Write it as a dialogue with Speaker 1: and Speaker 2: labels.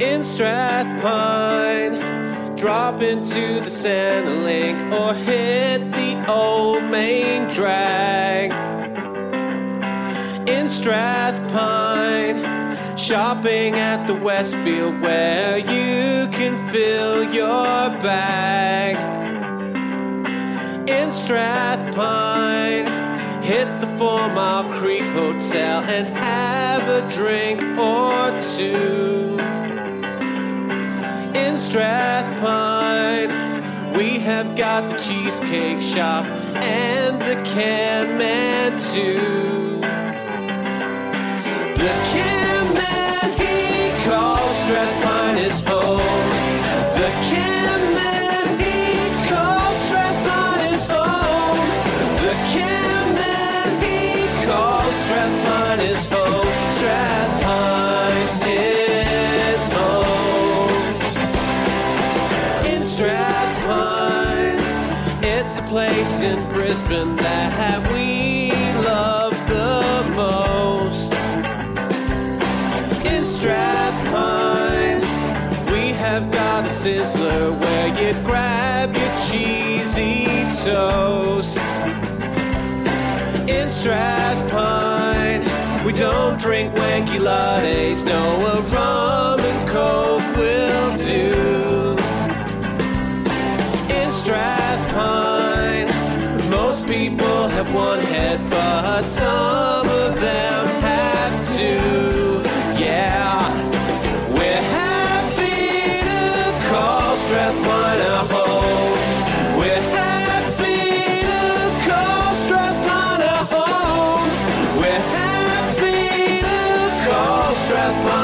Speaker 1: in Strathpine. Drop into the Centrelink or hit the old main drag. In Strathpine, shopping at the Westfield where you can fill your bag. In Strathpine, hit the Four Mile Creek Hotel and have a drink or two. In Strathpine, we have got the Cheesecake Shop and the Can Man too. The Can Man he calls Strathpine his home. The Can Man he calls Strathpine his home. The Can Man he calls Strathpine his home. It's a place in Brisbane that we love the most. In Strathpine, we have got a sizzler where you grab your cheesy toast. In Strathpine, we don't drink wanky lattes, no, a rum and coke will do. In Strathpine, people have one head, but some of them have two. Yeah, we're happy to call Strathpine a home. We're happy to call Strathpine a home. We're happy to call Strathpine.